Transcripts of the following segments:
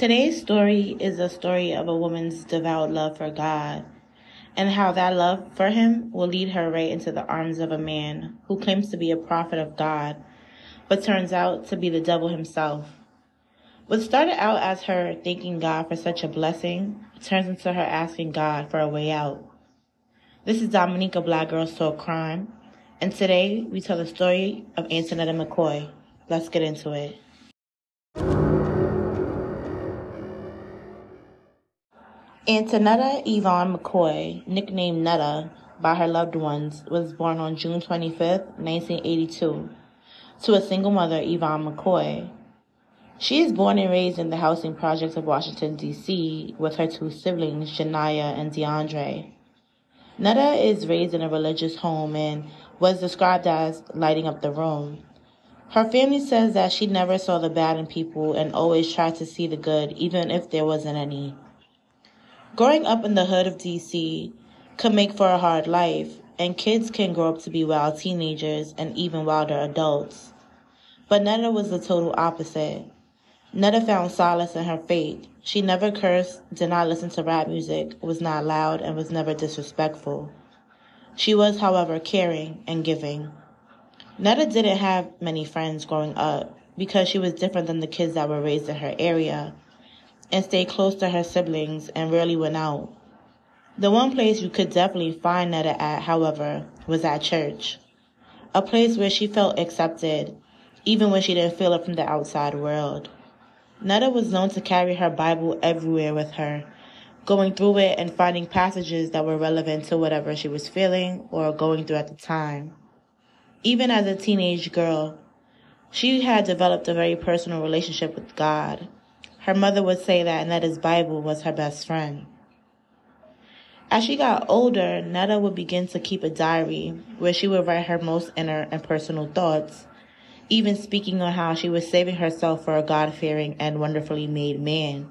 Today's story is a story of a woman's devout love for God and how that love for Him will lead her right into the arms of a man who claims to be a prophet of God, but turns out to be the devil himself. What started out as her thanking God for such a blessing turns into her asking God for a way out. This is Dominica Black Girls Talk Crime, and today we tell the story of Antionetta McKoy. Let's get into it. Antionetta Yvonne McKoy, nicknamed Netta by her loved ones, was born on June 25, 1982, to a single mother, Yvonne McKoy. She is born and raised in the housing projects of Washington, D.C., with her two siblings, Janaya and DeAndre. Netta is raised in a religious home and was described as lighting up the room. Her family says that she never saw the bad in people and always tried to see the good, even if there wasn't any. Growing up in the hood of DC could make for a hard life, and kids can grow up to be wild teenagers and even wilder adults. But Netta was the total opposite. Netta found solace in her faith. She never cursed, did not listen to rap music, was not loud, and was never disrespectful. She was, however, caring and giving. Netta didn't have many friends growing up because she was different than the kids that were raised in her area and stayed close to her siblings and rarely went out. The one place you could definitely find Netta at, however, was at church. A place where she felt accepted, even when she didn't feel it from the outside world. Netta was known to carry her Bible everywhere with her, going through it and finding passages that were relevant to whatever she was feeling or going through at the time. Even as a teenage girl, she had developed a very personal relationship with God her mother would say that Netta's Bible was her best friend. As she got older, Netta would begin to keep a diary where she would write her most inner and personal thoughts, even speaking on how she was saving herself for a God fearing and wonderfully made man.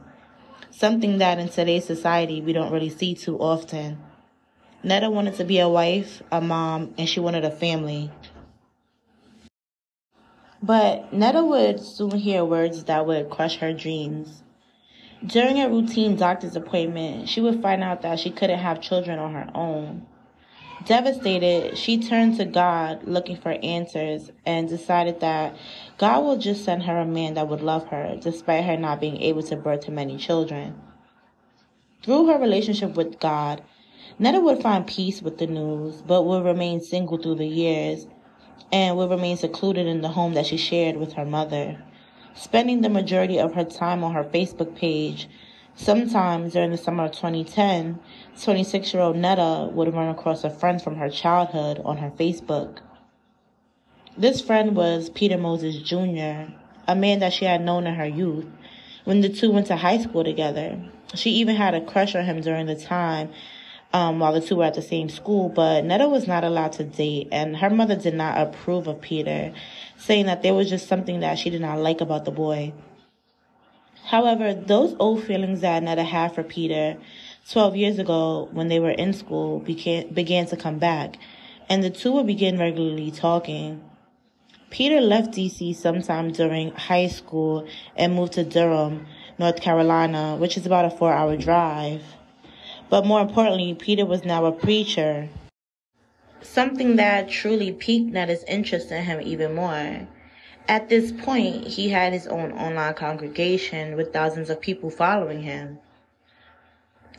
Something that in today's society we don't really see too often. Netta wanted to be a wife, a mom, and she wanted a family. But Netta would soon hear words that would crush her dreams. During a routine doctor's appointment, she would find out that she couldn't have children on her own. Devastated, she turned to God looking for answers and decided that God will just send her a man that would love her despite her not being able to birth too many children. Through her relationship with God, Netta would find peace with the news, but would remain single through the years and would remain secluded in the home that she shared with her mother, spending the majority of her time on her Facebook page. Sometimes during the summer of 2010, 26 year old Netta would run across a friend from her childhood on her Facebook. This friend was Peter Moses Jr., a man that she had known in her youth when the two went to high school together. She even had a crush on him during the time um, while the two were at the same school, but Netta was not allowed to date, and her mother did not approve of Peter, saying that there was just something that she did not like about the boy. However, those old feelings that Netta had for Peter 12 years ago when they were in school began, began to come back, and the two would begin regularly talking. Peter left DC sometime during high school and moved to Durham, North Carolina, which is about a four hour drive. But more importantly, Peter was now a preacher. Something that truly piqued Netta's interest in him even more. At this point, he had his own online congregation with thousands of people following him.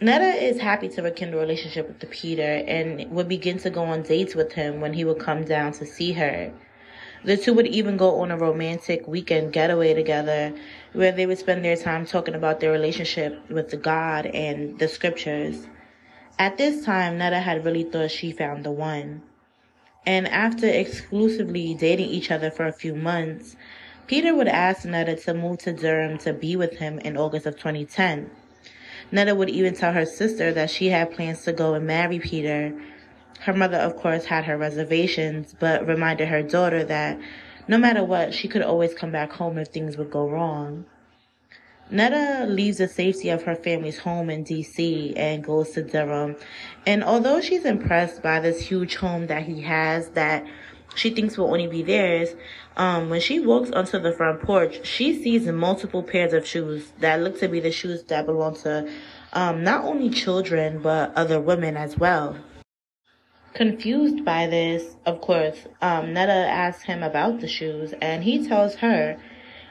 Netta is happy to rekindle a relationship with Peter and would begin to go on dates with him when he would come down to see her. The two would even go on a romantic weekend getaway together where they would spend their time talking about their relationship with God and the scriptures. At this time, Netta had really thought she found the one. And after exclusively dating each other for a few months, Peter would ask Netta to move to Durham to be with him in August of 2010. Netta would even tell her sister that she had plans to go and marry Peter her mother, of course, had her reservations, but reminded her daughter that no matter what, she could always come back home if things would go wrong. Netta leaves the safety of her family's home in DC and goes to Durham. And although she's impressed by this huge home that he has that she thinks will only be theirs. Um, when she walks onto the front porch, she sees multiple pairs of shoes that look to be the shoes that belong to um, not only children but other women as well. Confused by this, of course, um, Netta asks him about the shoes, and he tells her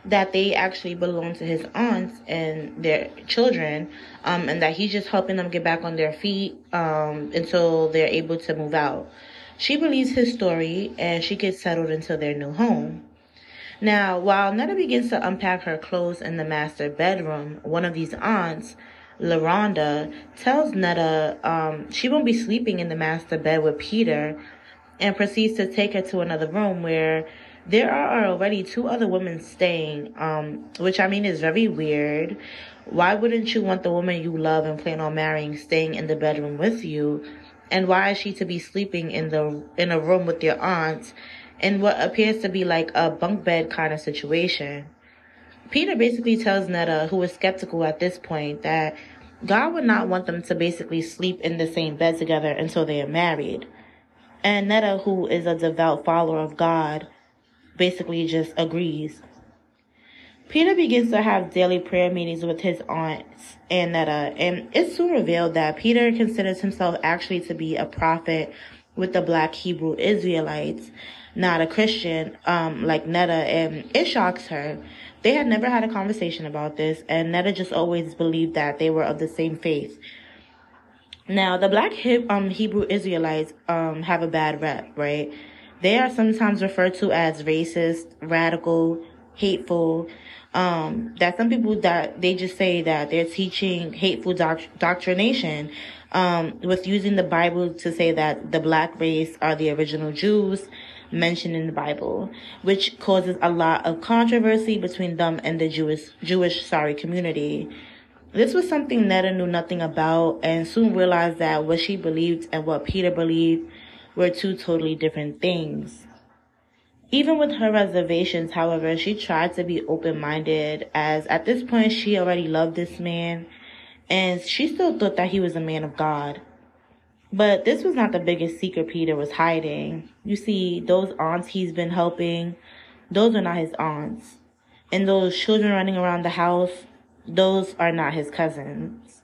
that they actually belong to his aunts and their children, um, and that he's just helping them get back on their feet um, until they're able to move out. She believes his story, and she gets settled into their new home. Now, while Netta begins to unpack her clothes in the master bedroom, one of these aunts LaRonda tells Netta um, she won't be sleeping in the master bed with Peter and proceeds to take her to another room where there are already two other women staying, um, which I mean is very weird. Why wouldn't you want the woman you love and plan on marrying staying in the bedroom with you? And why is she to be sleeping in the in a room with your aunt in what appears to be like a bunk bed kind of situation? Peter basically tells Netta, who is skeptical at this point, that God would not want them to basically sleep in the same bed together until they are married. And Netta, who is a devout follower of God, basically just agrees. Peter begins to have daily prayer meetings with his aunts and Netta, and it's soon revealed that Peter considers himself actually to be a prophet with the black Hebrew Israelites, not a Christian um, like Netta, and it shocks her they had never had a conversation about this, and Netta just always believed that they were of the same faith. Now, the black um, Hebrew Israelites um, have a bad rep, right? They are sometimes referred to as racist, radical, hateful. Um, that some people that they just say that they're teaching hateful doct- doctrination, um, with using the Bible to say that the black race are the original Jews mentioned in the Bible, which causes a lot of controversy between them and the Jewish Jewish sorry community. This was something Netta knew nothing about and soon realized that what she believed and what Peter believed were two totally different things. Even with her reservations, however, she tried to be open-minded as at this point she already loved this man and she still thought that he was a man of God. But this was not the biggest secret Peter was hiding. You see, those aunts he's been helping, those are not his aunts. And those children running around the house, those are not his cousins.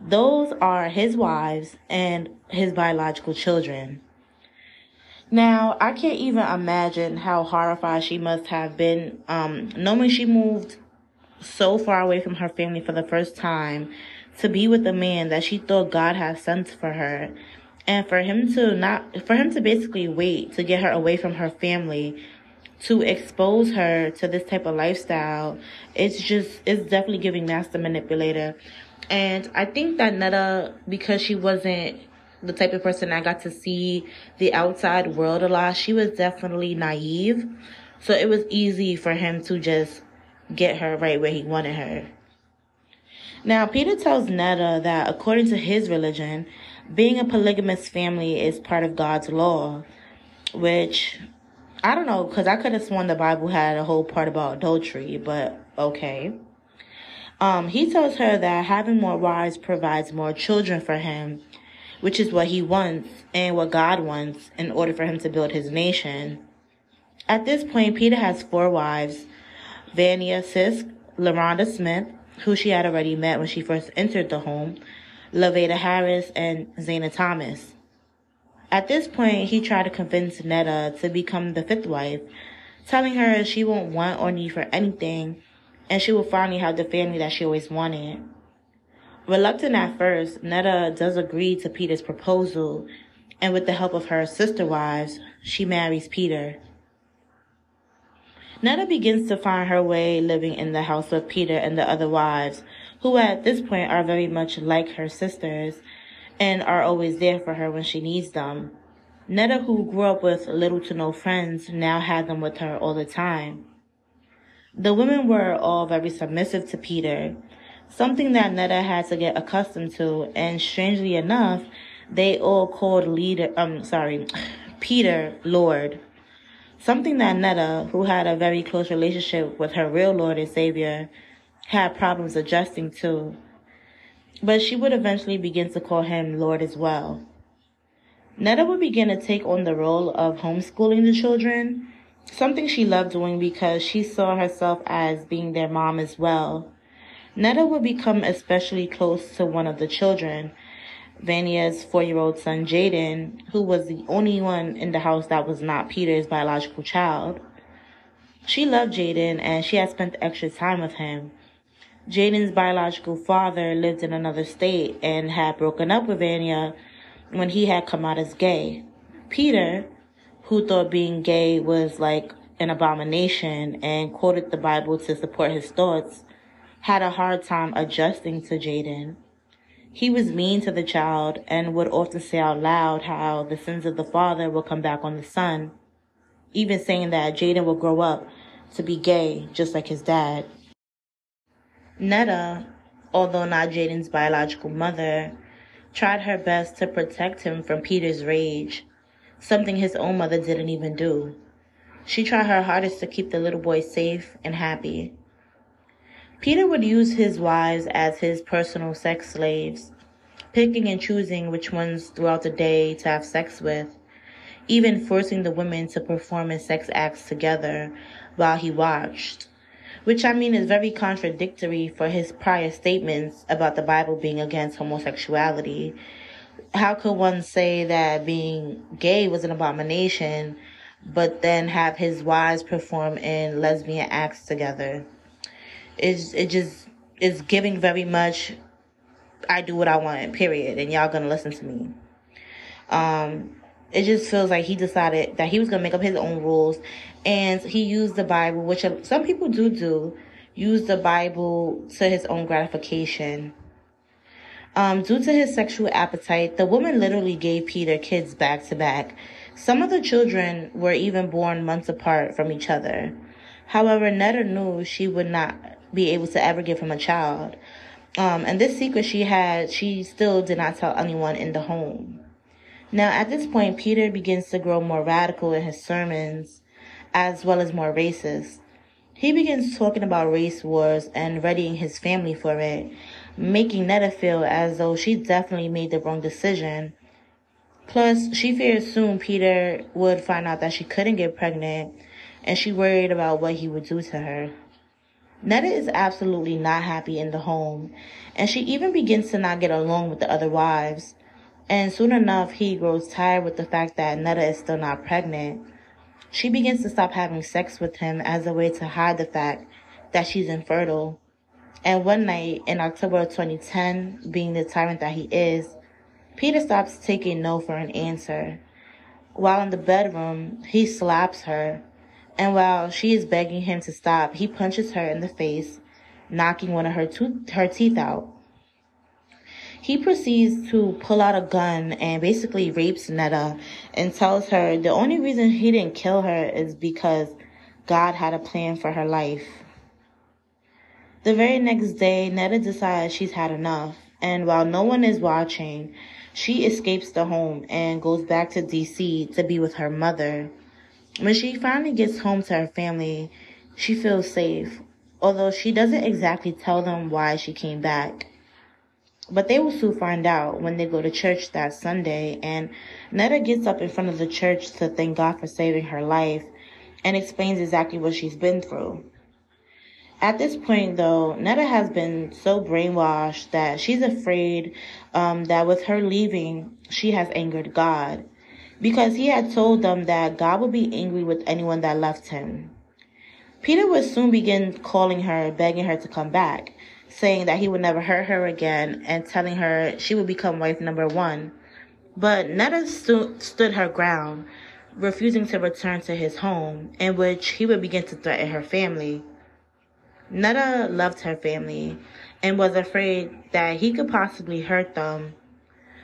Those are his wives and his biological children. Now, I can't even imagine how horrified she must have been, um, knowing she moved so far away from her family for the first time to be with a man that she thought God had sent for her. And for him to not, for him to basically wait to get her away from her family, to expose her to this type of lifestyle, it's just, it's definitely giving master manipulator. And I think that Netta, because she wasn't the type of person that got to see the outside world a lot, she was definitely naive. So it was easy for him to just get her right where he wanted her. Now, Peter tells Netta that according to his religion, being a polygamous family is part of God's law, which I don't know, because I could have sworn the Bible had a whole part about adultery, but okay. Um, he tells her that having more wives provides more children for him, which is what he wants and what God wants in order for him to build his nation. At this point, Peter has four wives Vania Sisk, LaRonda Smith, who she had already met when she first entered the home, Laveda Harris, and Zana Thomas. At this point, he tried to convince Netta to become the fifth wife, telling her she won't want or need for anything, and she will finally have the family that she always wanted. Reluctant at first, Netta does agree to Peter's proposal, and with the help of her sister wives, she marries Peter. Netta begins to find her way living in the house with Peter and the other wives, who at this point are very much like her sisters and are always there for her when she needs them. Netta, who grew up with little to no friends, now had them with her all the time. The women were all very submissive to Peter, something that Netta had to get accustomed to, and strangely enough, they all called leader, um, sorry, Peter Lord. Something that Netta, who had a very close relationship with her real Lord and Savior, had problems adjusting to. But she would eventually begin to call him Lord as well. Netta would begin to take on the role of homeschooling the children, something she loved doing because she saw herself as being their mom as well. Netta would become especially close to one of the children, Vania's four year old son Jaden, who was the only one in the house that was not Peter's biological child. She loved Jaden and she had spent extra time with him. Jaden's biological father lived in another state and had broken up with Vania when he had come out as gay. Peter, who thought being gay was like an abomination and quoted the Bible to support his thoughts, had a hard time adjusting to Jaden. He was mean to the child and would often say out loud how the sins of the father will come back on the son, even saying that Jaden will grow up to be gay just like his dad. Netta, although not Jaden's biological mother, tried her best to protect him from Peter's rage, something his own mother didn't even do. She tried her hardest to keep the little boy safe and happy. Peter would use his wives as his personal sex slaves, picking and choosing which ones throughout the day to have sex with, even forcing the women to perform his sex acts together while he watched. Which I mean is very contradictory for his prior statements about the Bible being against homosexuality. How could one say that being gay was an abomination, but then have his wives perform in lesbian acts together? Is it just is giving very much I do what I want, period, and y'all gonna listen to me. Um, it just feels like he decided that he was gonna make up his own rules, and he used the Bible, which some people do do, use the Bible to his own gratification. Um, due to his sexual appetite, the woman literally gave Peter kids back to back. Some of the children were even born months apart from each other. However, Netta knew she would not be able to ever give him a child. Um, and this secret she had, she still did not tell anyone in the home. Now, at this point, Peter begins to grow more radical in his sermons, as well as more racist. He begins talking about race wars and readying his family for it, making Netta feel as though she definitely made the wrong decision. Plus, she feared soon Peter would find out that she couldn't get pregnant, and she worried about what he would do to her. Netta is absolutely not happy in the home, and she even begins to not get along with the other wives. And soon enough, he grows tired with the fact that Netta is still not pregnant. She begins to stop having sex with him as a way to hide the fact that she's infertile. And one night in October of 2010, being the tyrant that he is, Peter stops taking no for an answer. While in the bedroom, he slaps her and while she is begging him to stop, he punches her in the face, knocking one of her, tooth, her teeth out. He proceeds to pull out a gun and basically rapes Netta and tells her the only reason he didn't kill her is because God had a plan for her life. The very next day, Netta decides she's had enough, and while no one is watching, she escapes the home and goes back to DC to be with her mother. When she finally gets home to her family, she feels safe, although she doesn't exactly tell them why she came back. But they will soon find out when they go to church that Sunday, and Netta gets up in front of the church to thank God for saving her life and explains exactly what she's been through. At this point, though, Netta has been so brainwashed that she's afraid um, that with her leaving, she has angered God because he had told them that God would be angry with anyone that left him. Peter would soon begin calling her, begging her to come back, saying that he would never hurt her again and telling her she would become wife number one. But Netta stu- stood her ground, refusing to return to his home, in which he would begin to threaten her family. Netta loved her family and was afraid that he could possibly hurt them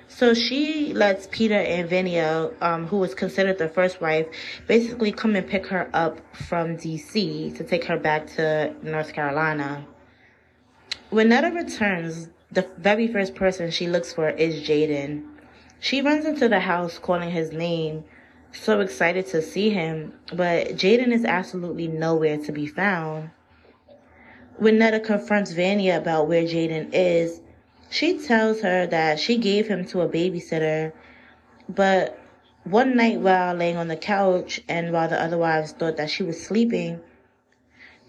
so she lets Peter and Vania, um, who was considered the first wife, basically come and pick her up from DC to take her back to North Carolina. When Netta returns, the very first person she looks for is Jaden. She runs into the house calling his name, so excited to see him, but Jaden is absolutely nowhere to be found. When Netta confronts Vania about where Jaden is, she tells her that she gave him to a babysitter, but One night while laying on the couch and while the other wives thought that she was sleeping,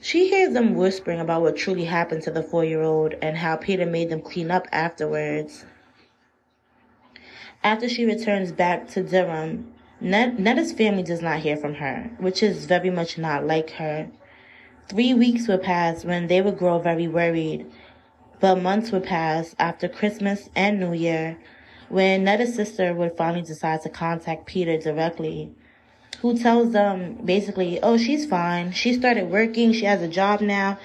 she hears them whispering about what truly happened to the four year old and how Peter made them clean up afterwards. After she returns back to Durham, Netta's family does not hear from her, which is very much not like her. Three weeks would pass when they would grow very worried, but months would pass after Christmas and New Year when Netta's sister would finally decide to contact Peter directly, who tells them basically, oh, she's fine. She started working. She has a job now.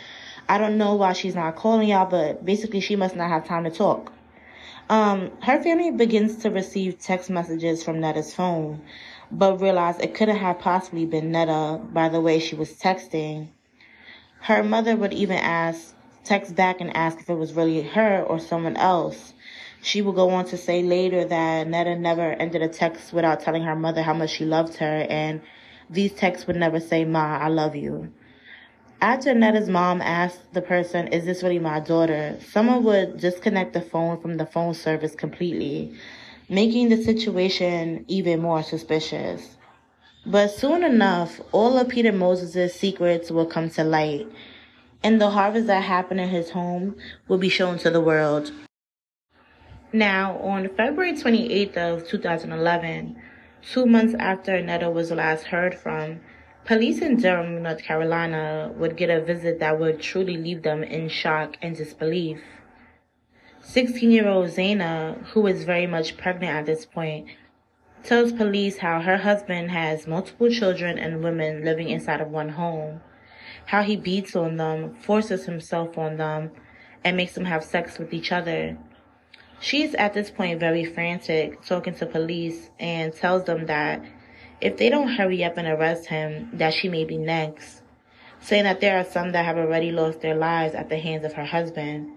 I don't know why she's not calling y'all, but basically she must not have time to talk. Um, her family begins to receive text messages from Netta's phone, but realize it couldn't have possibly been Netta by the way she was texting. Her mother would even ask, text back and ask if it was really her or someone else. She would go on to say later that Netta never ended a text without telling her mother how much she loved her, and these texts would never say, Ma, I love you. After Netta's mom asked the person, Is this really my daughter? someone would disconnect the phone from the phone service completely, making the situation even more suspicious. But soon enough, all of Peter Moses' secrets will come to light, and the harvest that happened in his home will be shown to the world. Now, on February 28th of 2011, two months after Netta was last heard from, Police in Durham, North Carolina would get a visit that would truly leave them in shock and disbelief. 16 year old Zaina, who is very much pregnant at this point, tells police how her husband has multiple children and women living inside of one home, how he beats on them, forces himself on them, and makes them have sex with each other. She's at this point very frantic, talking to police, and tells them that if they don't hurry up and arrest him, that she may be next, saying that there are some that have already lost their lives at the hands of her husband.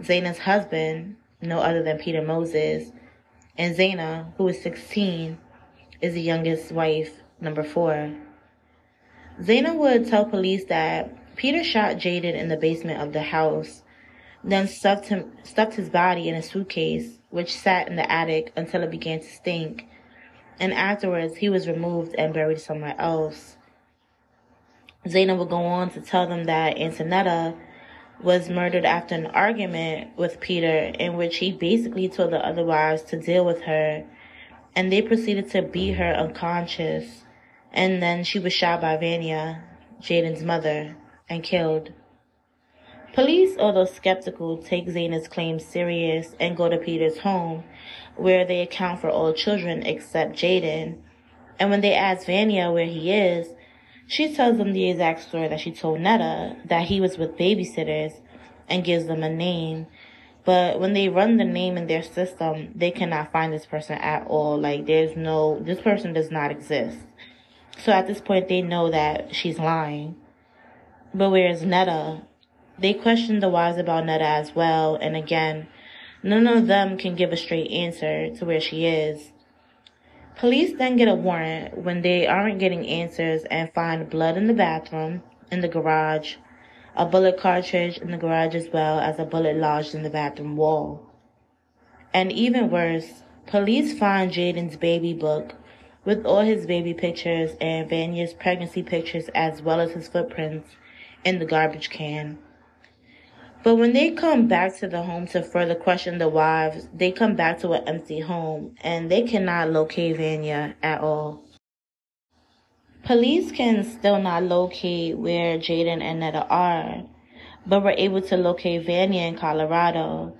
Zaina's husband, no other than Peter Moses, and Zaina, who is 16, is the youngest wife, number four. Zaina would tell police that Peter shot Jaden in the basement of the house, then stuffed him stuffed his body in a suitcase, which sat in the attic until it began to stink and afterwards he was removed and buried somewhere else. Zainab would go on to tell them that Antionetta was murdered after an argument with Peter in which he basically told the other wives to deal with her and they proceeded to beat her unconscious and then she was shot by Vania, Jaden's mother, and killed. Police, although skeptical, take Zaina's claims serious and go to Peter's home, where they account for all children except Jaden. And when they ask Vania where he is, she tells them the exact story that she told Netta, that he was with babysitters, and gives them a name. But when they run the name in their system, they cannot find this person at all. Like, there's no, this person does not exist. So at this point, they know that she's lying. But where's Netta? They question the wives about Netta as well, and again, none of them can give a straight answer to where she is. Police then get a warrant when they aren't getting answers and find blood in the bathroom, in the garage, a bullet cartridge in the garage as well as a bullet lodged in the bathroom wall. And even worse, police find Jaden's baby book with all his baby pictures and Vania's pregnancy pictures as well as his footprints in the garbage can. But when they come back to the home to further question the wives, they come back to an empty home and they cannot locate Vania at all. Police can still not locate where Jaden and Netta are, but were able to locate Vania in Colorado,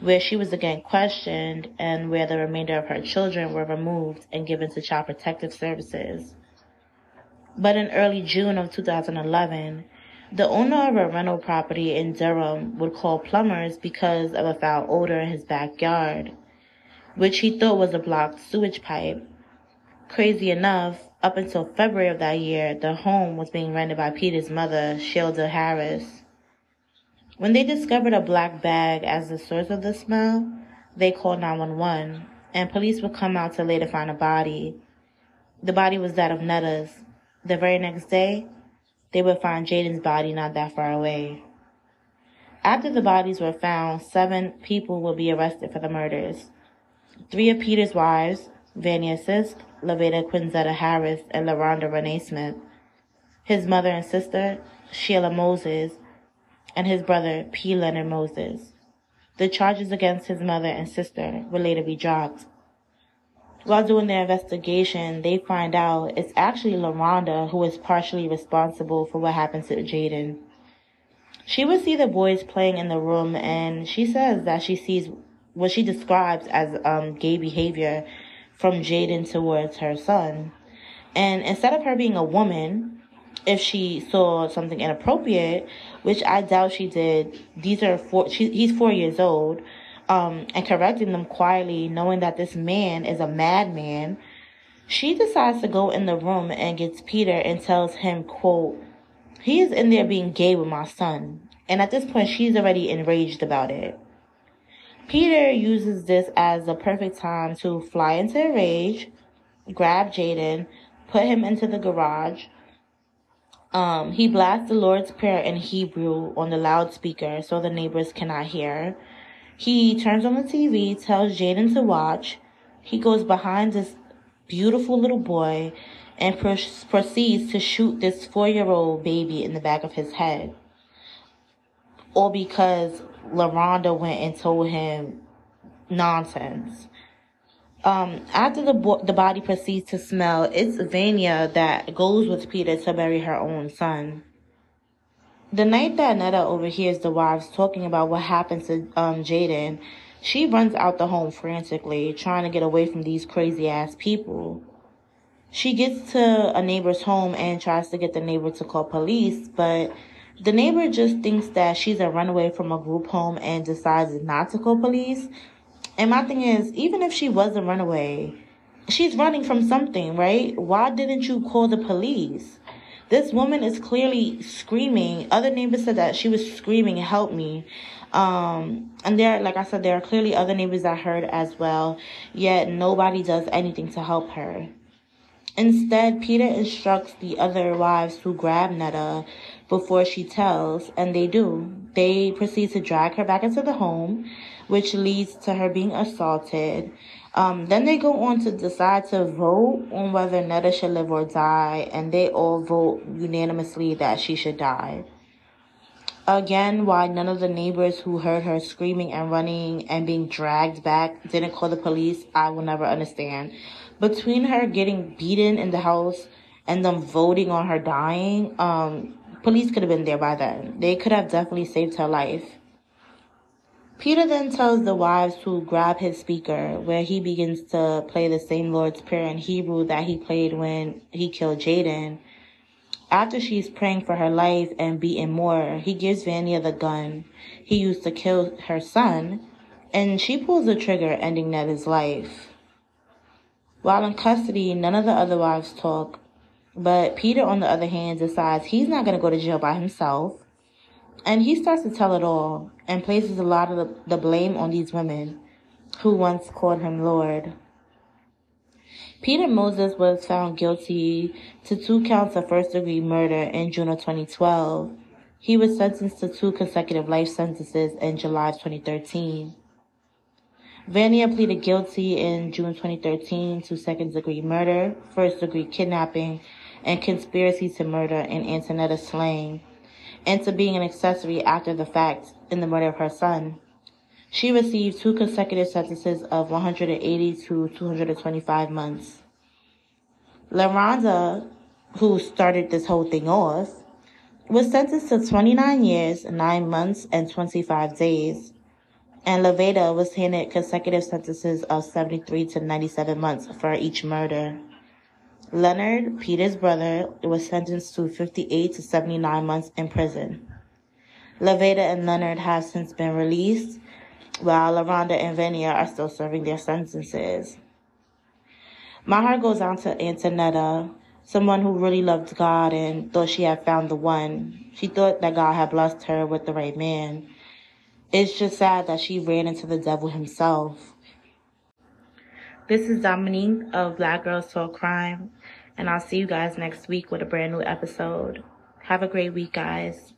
where she was again questioned and where the remainder of her children were removed and given to Child Protective Services. But in early June of 2011, the owner of a rental property in Durham would call plumbers because of a foul odor in his backyard, which he thought was a blocked sewage pipe. Crazy enough, up until February of that year, the home was being rented by Peter's mother, Shelda Harris. When they discovered a black bag as the source of the smell, they called 911, and police would come out to later find a body. The body was that of Netta's. The very next day, they would find Jaden's body not that far away. After the bodies were found, seven people would be arrested for the murders. Three of Peter's wives, Vania Sisk, Laveda Quinzetta Harris and LaRonda Renee Smith, his mother and sister, Sheila Moses, and his brother, P. Leonard Moses. The charges against his mother and sister were later be dropped. While doing their investigation, they find out it's actually LaRonda who is partially responsible for what happened to Jaden. She would see the boys playing in the room and she says that she sees what she describes as um, gay behavior from Jaden towards her son. And instead of her being a woman, if she saw something inappropriate, which I doubt she did, these are four, she, he's four years old um, and correcting them quietly, knowing that this man is a madman, she decides to go in the room and gets Peter and tells him, quote, he is in there being gay with my son. And at this point, she's already enraged about it. Peter uses this as the perfect time to fly into a rage, grab Jaden, put him into the garage. Um, he blasts the Lord's Prayer in Hebrew on the loudspeaker so the neighbors cannot hear. He turns on the TV, tells Jaden to watch. He goes behind this beautiful little boy and pr- proceeds to shoot this four year old baby in the back of his head. All because LaRonda went and told him nonsense. Um, after the bo- the body proceeds to smell, it's Vania that goes with Peter to bury her own son. The night that Netta overhears the wives talking about what happened to um, Jaden, she runs out the home frantically, trying to get away from these crazy ass people. She gets to a neighbor's home and tries to get the neighbor to call police, but the neighbor just thinks that she's a runaway from a group home and decides not to call police. And my thing is, even if she was a runaway, she's running from something, right? Why didn't you call the police? This woman is clearly screaming. Other neighbors said that she was screaming, help me. Um, and there, like I said, there are clearly other neighbors that heard as well, yet nobody does anything to help her. Instead, Peter instructs the other wives to grab Netta before she tells, and they do. They proceed to drag her back into the home, which leads to her being assaulted. Um, then they go on to decide to vote on whether Netta should live or die, and they all vote unanimously that she should die. Again, why none of the neighbors who heard her screaming and running and being dragged back didn't call the police, I will never understand. Between her getting beaten in the house and them voting on her dying, um, police could have been there by then. They could have definitely saved her life. Peter then tells the wives to grab his speaker, where he begins to play the same Lord's Prayer in Hebrew that he played when he killed Jaden. After she's praying for her life and beaten more, he gives Vania the gun he used to kill her son, and she pulls the trigger, ending Netta's life. While in custody, none of the other wives talk, but Peter, on the other hand, decides he's not going to go to jail by himself and he starts to tell it all and places a lot of the, blame on these women who once called him Lord. Peter Moses was found guilty to two counts of first degree murder in June of 2012. He was sentenced to two consecutive life sentences in July of 2013. Vania pleaded guilty in June 2013 to second degree murder, first degree kidnapping, and conspiracy to murder in Antionetta slaying and to being an accessory after the fact in the murder of her son. She received two consecutive sentences of 180 to 225 months. LaRonda, who started this whole thing off, was sentenced to 29 years, 9 months, and 25 days. And Laveda was handed consecutive sentences of 73 to 97 months for each murder. Leonard, Peter's brother, was sentenced to 58 to 79 months in prison. Laveda and Leonard have since been released, while LaRonda and Vania are still serving their sentences. My heart goes out to Antionetta, someone who really loved God and thought she had found the one. She thought that God had blessed her with the right man. It's just sad that she ran into the devil himself. This is Dominique of Black Girls Talk Crime, and I'll see you guys next week with a brand new episode. Have a great week, guys.